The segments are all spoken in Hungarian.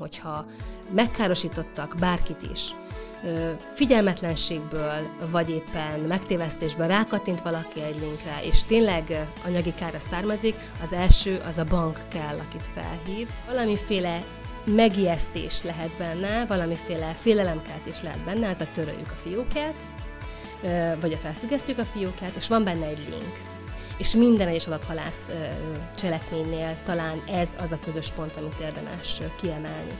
hogyha megkárosítottak bárkit is, figyelmetlenségből, vagy éppen megtévesztésből rákattint valaki egy linkre, és tényleg anyagi kára származik, az első az a bank kell, akit felhív. Valamiféle megijesztés lehet benne, valamiféle félelemkeltés lehet benne, az a töröljük a fiókát, vagy a felfüggesztjük a fiókát, és van benne egy link. És minden egyes adathalász cselekménynél talán ez az a közös pont, amit érdemes kiemelni.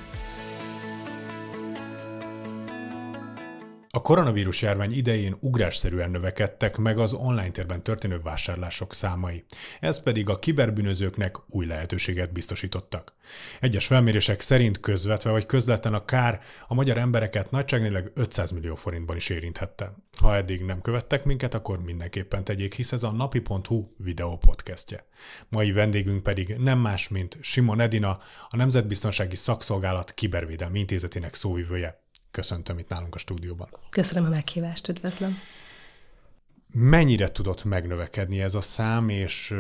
A koronavírus járvány idején ugrásszerűen növekedtek meg az online térben történő vásárlások számai. Ez pedig a kiberbűnözőknek új lehetőséget biztosítottak. Egyes felmérések szerint közvetve vagy közvetlen a kár a magyar embereket nagyságnéleg 500 millió forintban is érinthette. Ha eddig nem követtek minket, akkor mindenképpen tegyék, hisz ez a napi.hu videó podcastje. Mai vendégünk pedig nem más, mint Simon Edina, a Nemzetbiztonsági Szakszolgálat Kibervédelmi Intézetének szóvivője. Köszöntöm itt nálunk a stúdióban. Köszönöm a meghívást, üdvözlöm. Mennyire tudott megnövekedni ez a szám, és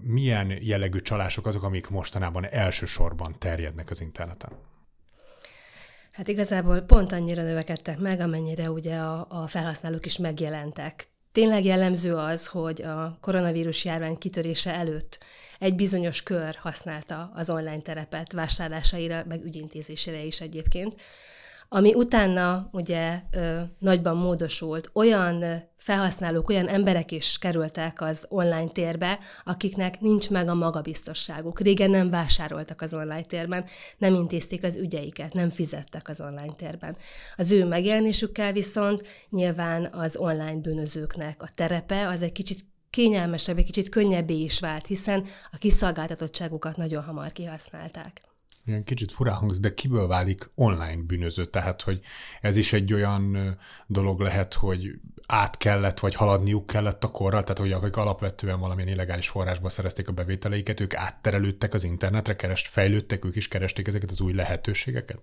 milyen jellegű csalások azok, amik mostanában elsősorban terjednek az interneten? Hát igazából pont annyira növekedtek meg, amennyire ugye a, a felhasználók is megjelentek. Tényleg jellemző az, hogy a koronavírus járvány kitörése előtt egy bizonyos kör használta az online terepet vásárlásaira, meg ügyintézésére is egyébként ami utána ugye ö, nagyban módosult, olyan felhasználók, olyan emberek is kerültek az online térbe, akiknek nincs meg a magabiztosságuk. Régen nem vásároltak az online térben, nem intézték az ügyeiket, nem fizettek az online térben. Az ő megjelenésükkel viszont nyilván az online bűnözőknek a terepe az egy kicsit kényelmesebb, egy kicsit könnyebbé is vált, hiszen a kiszolgáltatottságukat nagyon hamar kihasználták ilyen kicsit furán hangz, de kiből válik online bűnöző? Tehát, hogy ez is egy olyan dolog lehet, hogy át kellett, vagy haladniuk kellett a korral, tehát hogy akik alapvetően valamilyen illegális forrásba szerezték a bevételeiket, ők átterelődtek az internetre, kerest, fejlődtek, ők is keresték ezeket az új lehetőségeket?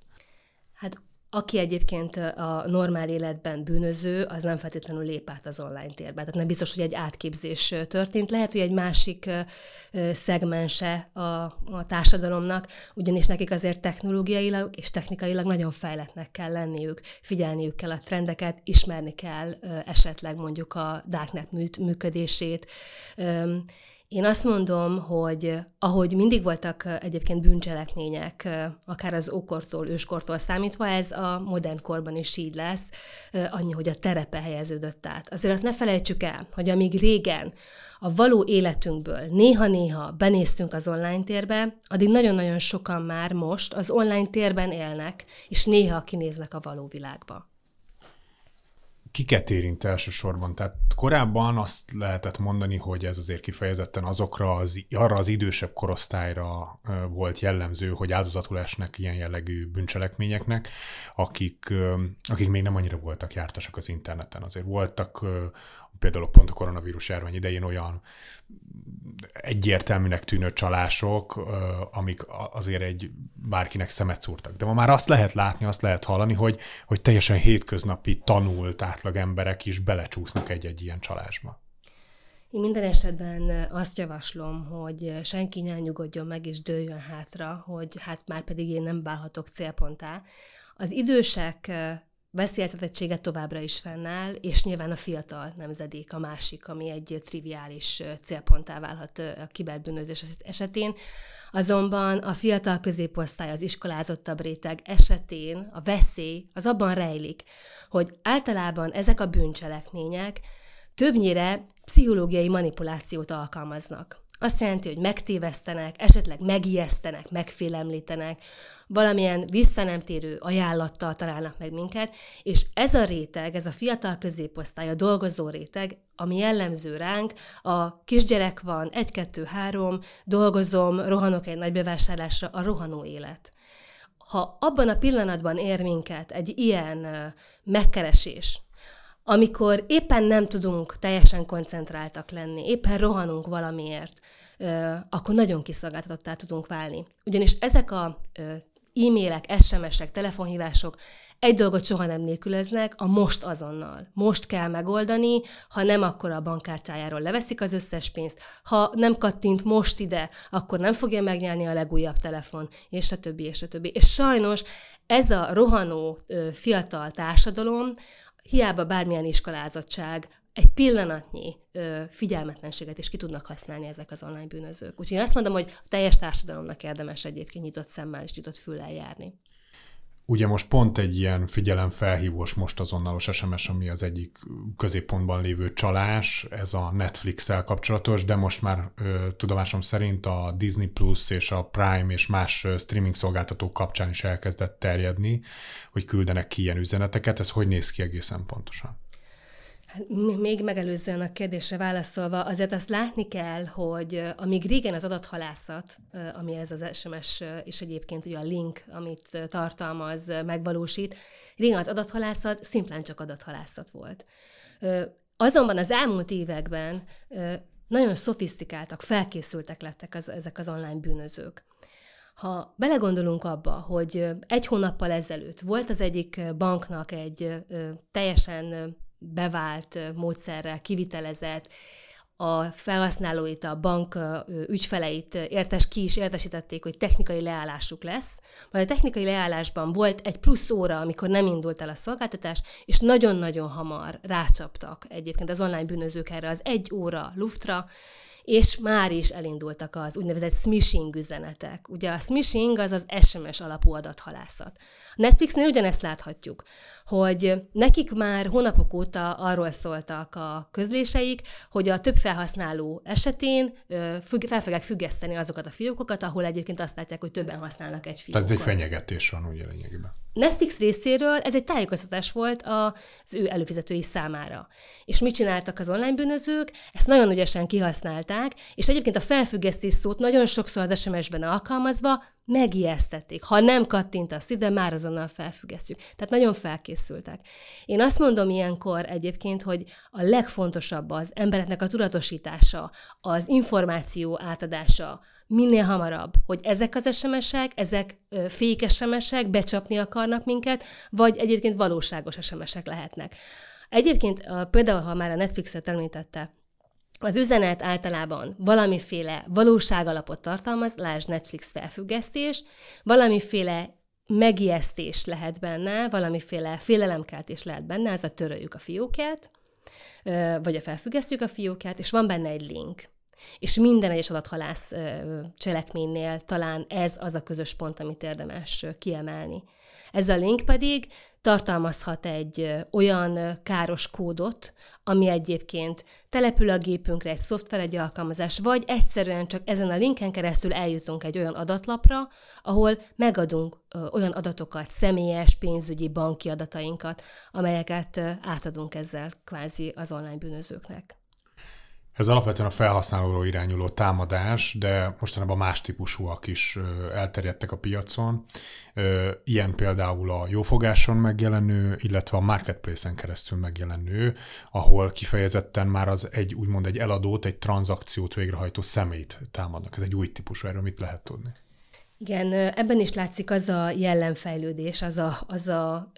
Hát aki egyébként a normál életben bűnöző, az nem feltétlenül lép át az online térbe. Tehát nem biztos, hogy egy átképzés történt. Lehet, hogy egy másik szegmense a, a társadalomnak, ugyanis nekik azért technológiailag és technikailag nagyon fejletnek kell lenniük, figyelniük kell a trendeket, ismerni kell esetleg mondjuk a darknet működését, én azt mondom, hogy ahogy mindig voltak egyébként bűncselekmények, akár az ókortól, őskortól számítva, ez a modern korban is így lesz, annyi, hogy a terepe helyeződött át. Azért azt ne felejtsük el, hogy amíg régen a való életünkből néha-néha benéztünk az online térbe, addig nagyon-nagyon sokan már most az online térben élnek, és néha kinéznek a való világba kiket érint elsősorban? Tehát korábban azt lehetett mondani, hogy ez azért kifejezetten azokra az, arra az idősebb korosztályra volt jellemző, hogy áldozatul esnek ilyen jellegű bűncselekményeknek, akik, akik még nem annyira voltak jártasak az interneten. Azért voltak például pont a koronavírus járvány idején olyan egyértelműnek tűnő csalások, amik azért egy bárkinek szemet szúrtak. De ma már azt lehet látni, azt lehet hallani, hogy, hogy teljesen hétköznapi tanult átlag emberek is belecsúsznak egy-egy ilyen csalásba. Én minden esetben azt javaslom, hogy senki ne nyugodjon meg és dőljön hátra, hogy hát már pedig én nem válhatok célponttá. Az idősek veszélyeztetettsége továbbra is fennáll, és nyilván a fiatal nemzedék a másik, ami egy triviális célponttá válhat a kiberbűnözés esetén. Azonban a fiatal középosztály, az iskolázottabb réteg esetén a veszély az abban rejlik, hogy általában ezek a bűncselekmények többnyire pszichológiai manipulációt alkalmaznak. Azt jelenti, hogy megtévesztenek, esetleg megijesztenek, megfélemlítenek, valamilyen visszanemtérő ajánlattal találnak meg minket, és ez a réteg, ez a fiatal középosztály, a dolgozó réteg, ami jellemző ránk, a kisgyerek van, egy, kettő, három, dolgozom, rohanok egy nagy bevásárlásra, a rohanó élet. Ha abban a pillanatban ér minket egy ilyen megkeresés, amikor éppen nem tudunk teljesen koncentráltak lenni, éppen rohanunk valamiért, akkor nagyon kiszolgáltatottá tudunk válni. Ugyanis ezek a e-mailek, SMS-ek, telefonhívások egy dolgot soha nem nélkülöznek, a most azonnal. Most kell megoldani, ha nem, akkor a bankkártyájáról leveszik az összes pénzt, ha nem kattint most ide, akkor nem fogja megnyelni a legújabb telefon, és a többi, és a többi. És sajnos ez a rohanó fiatal társadalom, hiába bármilyen iskolázottság, egy pillanatnyi ö, figyelmetlenséget is ki tudnak használni ezek az online bűnözők. Úgyhogy én azt mondom, hogy a teljes társadalomnak érdemes egyébként nyitott szemmel és nyitott füllel járni. Ugye most pont egy ilyen figyelemfelhívós most azonnalos SMS, ami az egyik középpontban lévő csalás, ez a Netflix-el kapcsolatos, de most már ö, tudomásom szerint a Disney Plus és a Prime és más streaming szolgáltatók kapcsán is elkezdett terjedni, hogy küldenek ki ilyen üzeneteket. Ez hogy néz ki egészen pontosan? Hát még megelőzően a kérdésre válaszolva, azért azt látni kell, hogy amíg régen az adathalászat, ami ez az SMS és egyébként ugye a link, amit tartalmaz, megvalósít, régen az adathalászat szimplán csak adathalászat volt. Azonban az elmúlt években nagyon szofisztikáltak, felkészültek lettek az, ezek az online bűnözők. Ha belegondolunk abba, hogy egy hónappal ezelőtt volt az egyik banknak egy teljesen bevált módszerrel kivitelezett, a felhasználóit, a bank ügyfeleit értes, ki is értesítették, hogy technikai leállásuk lesz. Majd a technikai leállásban volt egy plusz óra, amikor nem indult el a szolgáltatás, és nagyon-nagyon hamar rácsaptak egyébként az online bűnözők erre az egy óra luftra, és már is elindultak az úgynevezett smishing üzenetek. Ugye a smishing az az SMS alapú adathalászat. A Netflixnél ugyanezt láthatjuk, hogy nekik már hónapok óta arról szóltak a közléseik, hogy a több felhasználó esetén függ, fel fogják függeszteni azokat a fiókokat, ahol egyébként azt látják, hogy többen használnak egy fiókot. Tehát egy fenyegetés van ugye lényegében. Netflix részéről ez egy tájékoztatás volt az ő előfizetői számára. És mit csináltak az online bűnözők? Ezt nagyon ügyesen kihasználták, és egyébként a felfüggesztés szót nagyon sokszor az SMS-ben alkalmazva megijesztették. Ha nem kattintasz ide, már azonnal felfüggesztjük. Tehát nagyon felkészültek. Én azt mondom ilyenkor egyébként, hogy a legfontosabb az embereknek a tudatosítása, az információ átadása, minél hamarabb, hogy ezek az SMS-ek, ezek fék SMS-ek becsapni akarnak minket, vagy egyébként valóságos SMS-ek lehetnek. Egyébként például, ha már a Netflixet említette, az üzenet általában valamiféle valóságalapot tartalmaz, lásd Netflix felfüggesztés, valamiféle megijesztés lehet benne, valamiféle félelemkeltés lehet benne, ez a töröljük a fiókját, vagy a felfüggesztjük a fiókját, és van benne egy link. És minden egyes adathalász cselekménynél talán ez az a közös pont, amit érdemes kiemelni. Ez a link pedig tartalmazhat egy olyan káros kódot, ami egyébként települ a gépünkre egy szoftver, egy alkalmazás, vagy egyszerűen csak ezen a linken keresztül eljutunk egy olyan adatlapra, ahol megadunk olyan adatokat, személyes, pénzügyi, banki adatainkat, amelyeket átadunk ezzel kvázi az online bűnözőknek. Ez alapvetően a felhasználóról irányuló támadás, de mostanában más típusúak is elterjedtek a piacon. Ilyen például a jófogáson megjelenő, illetve a marketplace-en keresztül megjelenő, ahol kifejezetten már az egy, úgymond egy eladót, egy tranzakciót végrehajtó szemét támadnak. Ez egy új típusú, erről mit lehet tudni? Igen, ebben is látszik az a jellemfejlődés, az a, az a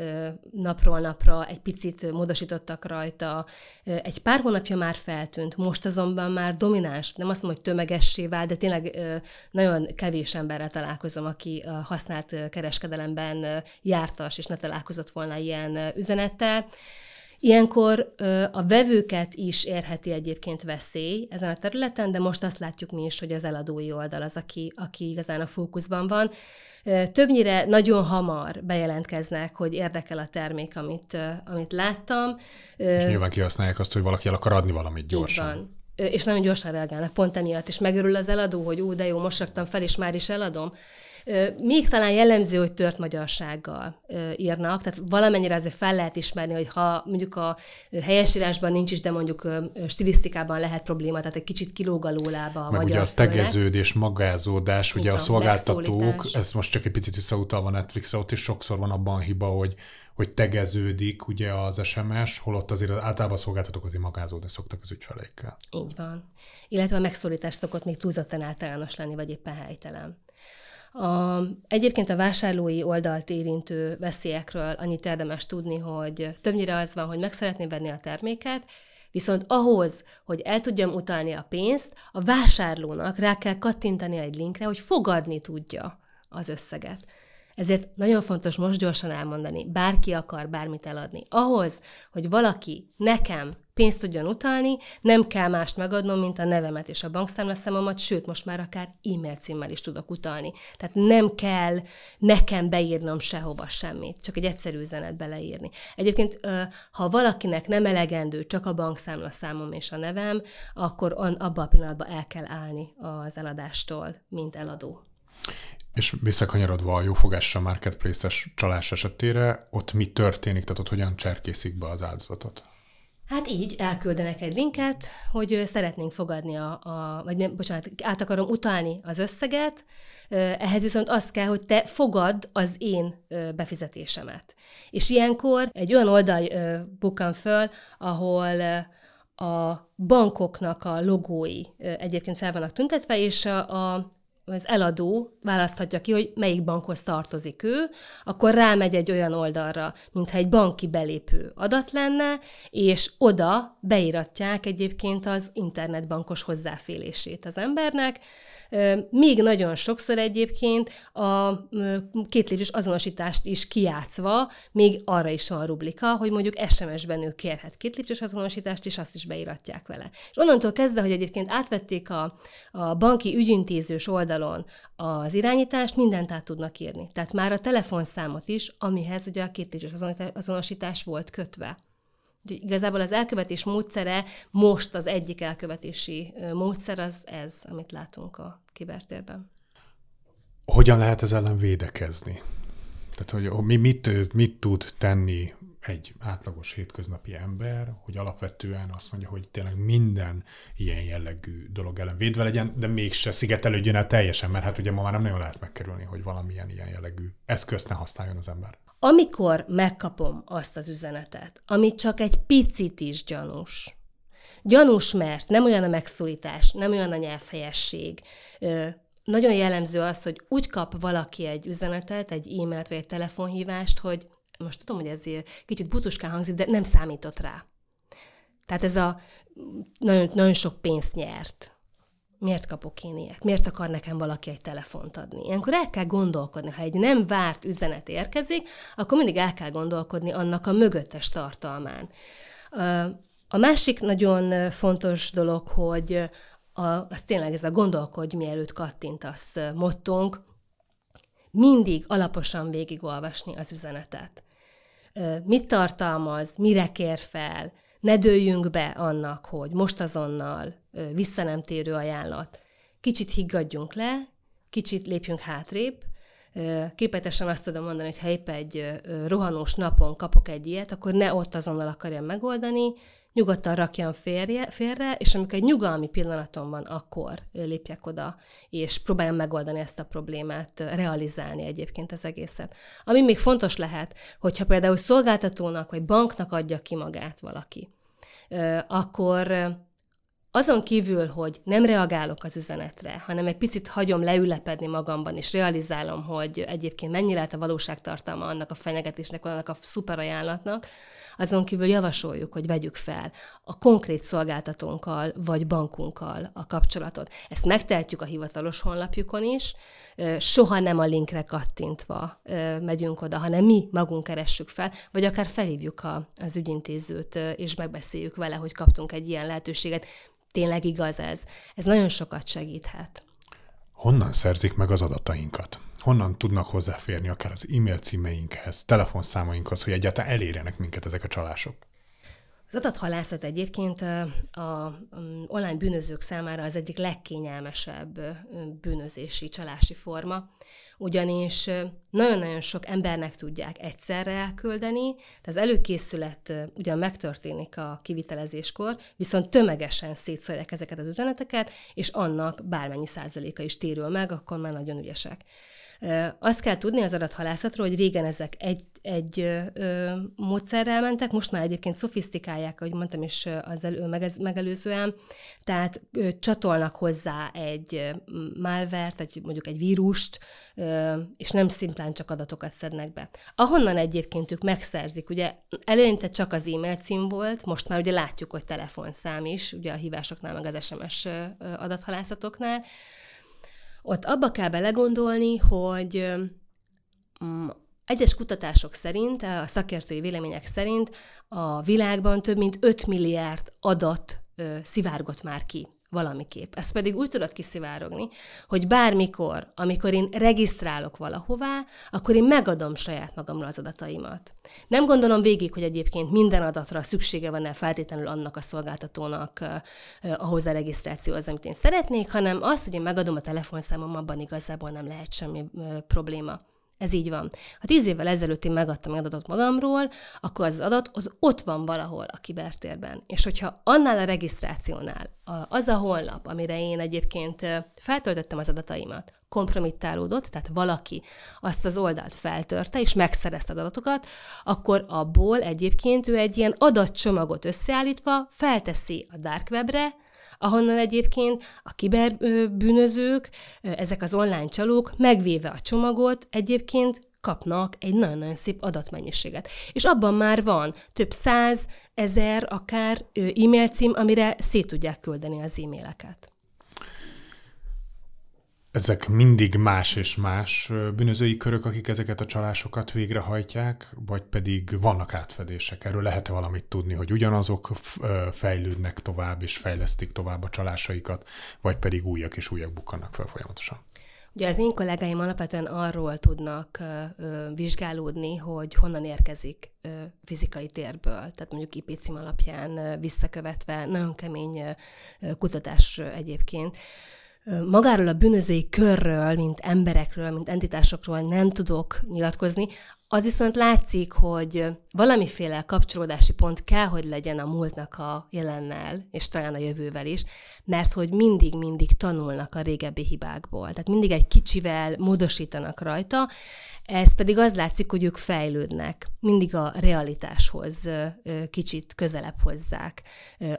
napról napra egy picit módosítottak rajta. Egy pár hónapja már feltűnt, most azonban már domináns, nem azt mondom, hogy tömegessé vált, de tényleg nagyon kevés emberrel találkozom, aki használt kereskedelemben jártas, és ne találkozott volna ilyen üzenettel. Ilyenkor a vevőket is érheti egyébként veszély ezen a területen, de most azt látjuk mi is, hogy az eladói oldal az, aki, aki igazán a fókuszban van. Többnyire nagyon hamar bejelentkeznek, hogy érdekel a termék, amit, amit láttam. És nyilván kihasználják azt, hogy valaki el akar adni valamit gyorsan. Így van és nagyon gyorsan reagálnak pont emiatt, és megörül az eladó, hogy ú, de jó, most raktam fel, és már is eladom. Még talán jellemző, hogy tört magyarsággal írnak, tehát valamennyire azért fel lehet ismerni, hogy ha mondjuk a helyesírásban nincs is, de mondjuk stilisztikában lehet probléma, tehát egy kicsit kilóg a lólába a Meg ugye a tegeződés, magázódás, ugye a szolgáltatók, ez most csak egy picit visszautalva Netflixre, ott is sokszor van abban a hiba, hogy hogy tegeződik ugye az SMS, holott azért általában szolgáltatók azért magázódni szoktak az ügyfeleikkel. Így van. Illetve a megszólítás szokott még túlzottan általános lenni, vagy éppen helytelen. A, egyébként a vásárlói oldalt érintő veszélyekről annyit érdemes tudni, hogy többnyire az van, hogy meg szeretném venni a terméket, Viszont ahhoz, hogy el tudjam utalni a pénzt, a vásárlónak rá kell kattintani egy linkre, hogy fogadni tudja az összeget. Ezért nagyon fontos most gyorsan elmondani, bárki akar bármit eladni. Ahhoz, hogy valaki nekem pénzt tudjon utalni, nem kell mást megadnom, mint a nevemet és a bankszámlaszámomat, sőt, most már akár e-mail címmel is tudok utalni. Tehát nem kell nekem beírnom sehova semmit, csak egy egyszerű üzenet beleírni. Egyébként, ha valakinek nem elegendő csak a bankszámlaszámom és a nevem, akkor abban a pillanatban el kell állni az eladástól, mint eladó. És visszakanyarodva a jófogásra marketplace-es csalás esetére, ott mi történik, tehát ott hogyan cserkészik be az áldozatot? Hát így elküldenek egy linket, hogy szeretnénk fogadni a, a vagy nem, bocsánat, át akarom utalni az összeget, ehhez viszont az kell, hogy te fogad az én befizetésemet. És ilyenkor egy olyan oldal bukkan föl, ahol a bankoknak a logói egyébként fel vannak tüntetve, és a, a az eladó választhatja ki, hogy melyik bankhoz tartozik ő, akkor rámegy egy olyan oldalra, mintha egy banki belépő adat lenne, és oda beíratják egyébként az internetbankos hozzáférését az embernek, még nagyon sokszor egyébként a két lépcsős azonosítást is kiátszva, még arra is van rublika, hogy mondjuk SMS-ben ő kérhet két lépcsős azonosítást, és azt is beíratják vele. És onnantól kezdve, hogy egyébként átvették a, a banki ügyintézős oldalon az irányítást, mindent át tudnak írni. Tehát már a telefonszámot is, amihez ugye a két lépcsős azonosítás volt kötve. Úgyhogy igazából az elkövetés módszere, most az egyik elkövetési módszer az ez, amit látunk a kibertérben. Hogyan lehet ez ellen védekezni? Tehát, hogy mi, mit, mit tud tenni egy átlagos hétköznapi ember, hogy alapvetően azt mondja, hogy tényleg minden ilyen jellegű dolog ellen védve legyen, de mégse szigetelődjön el teljesen, mert hát ugye ma már nem nagyon lehet megkerülni, hogy valamilyen ilyen jellegű eszközt ne használjon az ember. Amikor megkapom azt az üzenetet, ami csak egy picit is gyanús, gyanús, mert nem olyan a megszólítás, nem olyan a nyelvhelyesség, nagyon jellemző az, hogy úgy kap valaki egy üzenetet, egy e-mailt vagy egy telefonhívást, hogy most tudom, hogy ez kicsit butuskán hangzik, de nem számított rá. Tehát ez a nagyon, nagyon sok pénzt nyert miért kapok én ilyet? Miért akar nekem valaki egy telefont adni? Ilyenkor el kell gondolkodni, ha egy nem várt üzenet érkezik, akkor mindig el kell gondolkodni annak a mögöttes tartalmán. A másik nagyon fontos dolog, hogy a, az tényleg ez a gondolkodj, mielőtt kattintasz mottónk, mindig alaposan végigolvasni az üzenetet. Mit tartalmaz, mire kér fel, ne dőljünk be annak, hogy most azonnal visszanemtérő ajánlat. Kicsit higgadjunk le, kicsit lépjünk hátrébb, képetesen azt tudom mondani, hogy ha épp egy rohanós napon kapok egy ilyet, akkor ne ott azonnal akarjam megoldani, nyugodtan rakjam férje, félre, és amikor egy nyugalmi pillanatom van, akkor lépjek oda, és próbáljam megoldani ezt a problémát, realizálni egyébként az egészet. Ami még fontos lehet, hogyha például szolgáltatónak vagy banknak adja ki magát valaki, akkor azon kívül, hogy nem reagálok az üzenetre, hanem egy picit hagyom leülepedni magamban, és realizálom, hogy egyébként mennyi lehet a valóságtartalma annak a fenyegetésnek, annak a szuperajánlatnak, azon kívül javasoljuk, hogy vegyük fel a konkrét szolgáltatónkkal vagy bankunkkal a kapcsolatot. Ezt megtehetjük a hivatalos honlapjukon is, soha nem a linkre kattintva megyünk oda, hanem mi magunk keressük fel, vagy akár felhívjuk az ügyintézőt, és megbeszéljük vele, hogy kaptunk egy ilyen lehetőséget. Tényleg igaz ez. Ez nagyon sokat segíthet. Honnan szerzik meg az adatainkat? honnan tudnak hozzáférni akár az e-mail címeinkhez, telefonszámainkhoz, hogy egyáltalán elérjenek minket ezek a csalások? Az adathalászat egyébként a online bűnözők számára az egyik legkényelmesebb bűnözési, csalási forma, ugyanis nagyon-nagyon sok embernek tudják egyszerre elküldeni, tehát az előkészület ugyan megtörténik a kivitelezéskor, viszont tömegesen szétszórják ezeket az üzeneteket, és annak bármennyi százaléka is térül meg, akkor már nagyon ügyesek. Azt kell tudni az adathalászatról, hogy régen ezek egy, egy ö, módszerrel mentek, most már egyébként szofisztikálják, ahogy mondtam is az elő, megelőzően, tehát ö, csatolnak hozzá egy malvert, egy, mondjuk egy vírust, ö, és nem szimplán csak adatokat szednek be. Ahonnan egyébként ők megszerzik, ugye eleinte csak az e-mail cím volt, most már ugye látjuk, hogy telefonszám is, ugye a hívásoknál, meg az SMS adathalászatoknál, ott abba kell belegondolni, hogy egyes kutatások szerint, a szakértői vélemények szerint a világban több mint 5 milliárd adat szivárgott már ki valamiképp. Ez pedig úgy tudod kiszivárogni, hogy bármikor, amikor én regisztrálok valahová, akkor én megadom saját magamra az adataimat. Nem gondolom végig, hogy egyébként minden adatra szüksége van-e feltétlenül annak a szolgáltatónak ahhoz a regisztrációhoz, amit én szeretnék, hanem az, hogy én megadom a telefonszámom, abban igazából nem lehet semmi probléma. Ez így van. Ha tíz évvel ezelőtt én megadtam egy adatot magamról, akkor az adat az ott van valahol a kibertérben. És hogyha annál a regisztrációnál, az a honlap, amire én egyébként feltöltöttem az adataimat, kompromittálódott, tehát valaki azt az oldalt feltörte, és megszerezte az adatokat, akkor abból egyébként ő egy ilyen adatcsomagot összeállítva felteszi a dark webre, ahonnan egyébként a kiberbűnözők, ezek az online csalók megvéve a csomagot egyébként kapnak egy nagyon-nagyon szép adatmennyiséget. És abban már van több száz, ezer, akár e-mail cím, amire szét tudják küldeni az e-maileket ezek mindig más és más bűnözői körök, akik ezeket a csalásokat végrehajtják, vagy pedig vannak átfedések? Erről lehet-e valamit tudni, hogy ugyanazok fejlődnek tovább és fejlesztik tovább a csalásaikat, vagy pedig újak és újak bukkannak fel folyamatosan? Ugye az én kollégáim alapvetően arról tudnak ö, vizsgálódni, hogy honnan érkezik ö, fizikai térből, tehát mondjuk IP cím alapján ö, visszakövetve, nagyon kemény ö, kutatás ö, egyébként magáról a bűnözői körről, mint emberekről, mint entitásokról nem tudok nyilatkozni, az viszont látszik, hogy valamiféle kapcsolódási pont kell, hogy legyen a múltnak a jelennel, és talán a jövővel is, mert hogy mindig-mindig tanulnak a régebbi hibákból. Tehát mindig egy kicsivel módosítanak rajta, ez pedig az látszik, hogy ők fejlődnek, mindig a realitáshoz kicsit közelebb hozzák.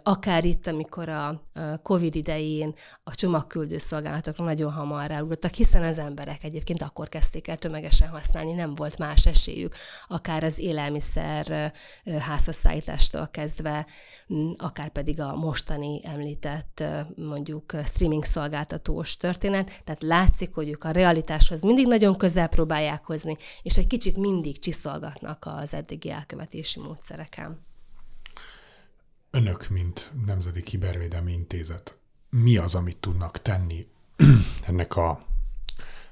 Akár itt, amikor a COVID idején a csomagküldő szolgálatokra nagyon hamar ráugrottak, hiszen az emberek egyébként akkor kezdték el tömegesen használni, nem volt más esélyük, akár az élelmiszer házhozszállítástól kezdve, akár pedig a mostani említett mondjuk streaming szolgáltatós történet. Tehát látszik, hogy ők a realitáshoz mindig nagyon közel próbálják hozni, és egy kicsit mindig csiszolgatnak az eddigi elkövetési módszereken. Önök, mint Nemzeti Kibervédelmi Intézet, mi az, amit tudnak tenni ennek a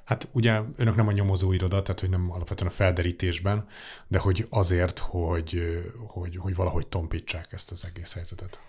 Hát ugye önök nem a nyomozó iroda, tehát hogy nem alapvetően a felderítésben, de hogy azért, hogy, hogy, hogy valahogy tompítsák ezt az egész helyzetet.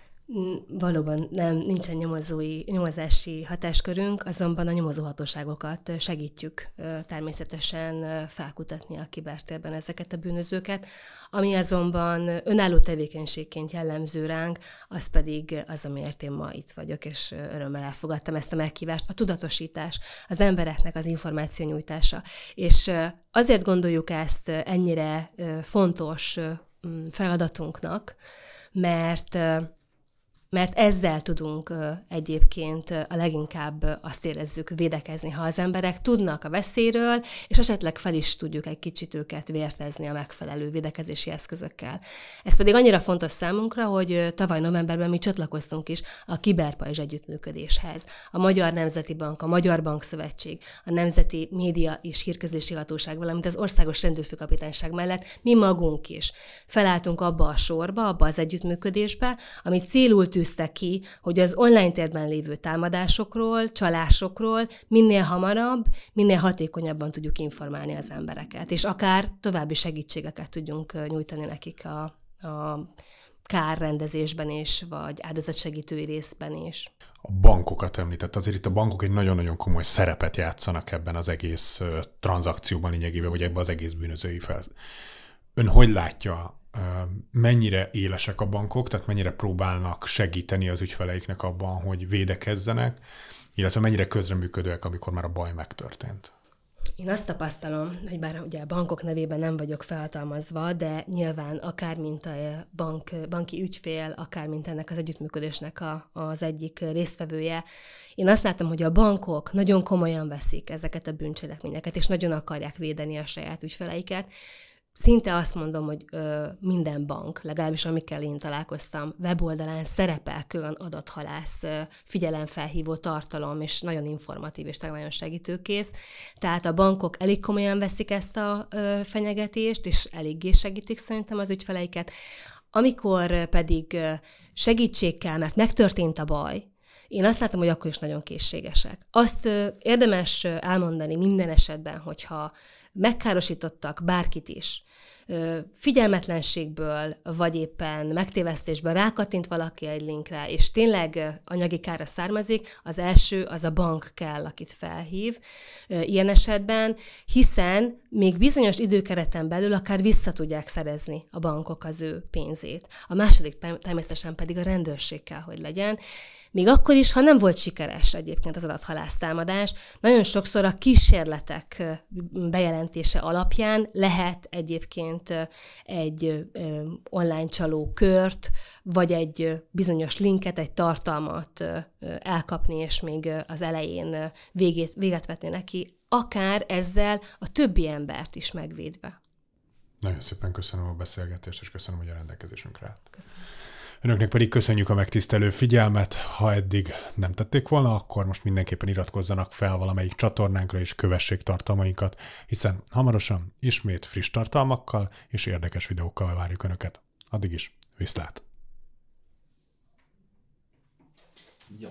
Valóban nem, nincsen nyomozói, nyomozási hatáskörünk, azonban a nyomozóhatóságokat segítjük természetesen felkutatni a kibertérben ezeket a bűnözőket. Ami azonban önálló tevékenységként jellemző ránk, az pedig az, amiért én ma itt vagyok, és örömmel elfogadtam ezt a meghívást, a tudatosítás, az embereknek az információ nyújtása. És azért gondoljuk ezt ennyire fontos feladatunknak, mert mert ezzel tudunk egyébként a leginkább azt érezzük védekezni, ha az emberek tudnak a veszélyről, és esetleg fel is tudjuk egy kicsit őket vértezni a megfelelő védekezési eszközökkel. Ez pedig annyira fontos számunkra, hogy tavaly novemberben mi csatlakoztunk is a kiberpajzs együttműködéshez. A Magyar Nemzeti Bank, a Magyar Bankszövetség, a Nemzeti Média és Hírközlési Hatóság, valamint az Országos Rendőrfőkapitányság mellett mi magunk is felálltunk abba a sorba, abba az együttműködésbe, ami célul tűz tűzte ki, hogy az online térben lévő támadásokról, csalásokról minél hamarabb, minél hatékonyabban tudjuk informálni az embereket, és akár további segítségeket tudjunk nyújtani nekik a, a kárrendezésben is, vagy áldozatsegítői részben is. A bankokat említett, azért itt a bankok egy nagyon-nagyon komoly szerepet játszanak ebben az egész tranzakcióban lényegében, vagy ebben az egész bűnözői fel. Ön hogy látja mennyire élesek a bankok, tehát mennyire próbálnak segíteni az ügyfeleiknek abban, hogy védekezzenek, illetve mennyire közreműködőek, amikor már a baj megtörtént? Én azt tapasztalom, hogy bár ugye a bankok nevében nem vagyok felhatalmazva, de nyilván akár mint a bank, banki ügyfél, akár mint ennek az együttműködésnek a, az egyik résztvevője, én azt látom, hogy a bankok nagyon komolyan veszik ezeket a bűncselekményeket, és nagyon akarják védeni a saját ügyfeleiket, szinte azt mondom, hogy ö, minden bank, legalábbis amikkel én találkoztam, weboldalán szerepel külön adathalász, ö, figyelemfelhívó tartalom, és nagyon informatív, és nagyon segítőkész. Tehát a bankok elég komolyan veszik ezt a ö, fenyegetést, és eléggé segítik szerintem az ügyfeleiket. Amikor pedig segítség kell, mert megtörtént a baj, én azt látom, hogy akkor is nagyon készségesek. Azt érdemes elmondani minden esetben, hogyha megkárosítottak bárkit is, figyelmetlenségből, vagy éppen megtévesztésből rákattint valaki egy linkre, és tényleg anyagi kára származik, az első az a bank kell, akit felhív ilyen esetben, hiszen még bizonyos időkereten belül akár vissza tudják szerezni a bankok az ő pénzét. A második természetesen pedig a rendőrség kell, hogy legyen, még akkor is, ha nem volt sikeres egyébként az adathalásztámadás, nagyon sokszor a kísérletek bejelentése alapján lehet egyébként egy online csaló kört, vagy egy bizonyos linket, egy tartalmat elkapni, és még az elején végét, véget vetni neki, akár ezzel a többi embert is megvédve. Nagyon szépen köszönöm a beszélgetést, és köszönöm, hogy a rendelkezésünkre állt. Köszönöm. Önöknek pedig köszönjük a megtisztelő figyelmet. Ha eddig nem tették volna, akkor most mindenképpen iratkozzanak fel valamelyik csatornánkra és kövessék tartalmainkat, hiszen hamarosan ismét friss tartalmakkal és érdekes videókkal várjuk Önöket. Addig is, viszlát! Jó.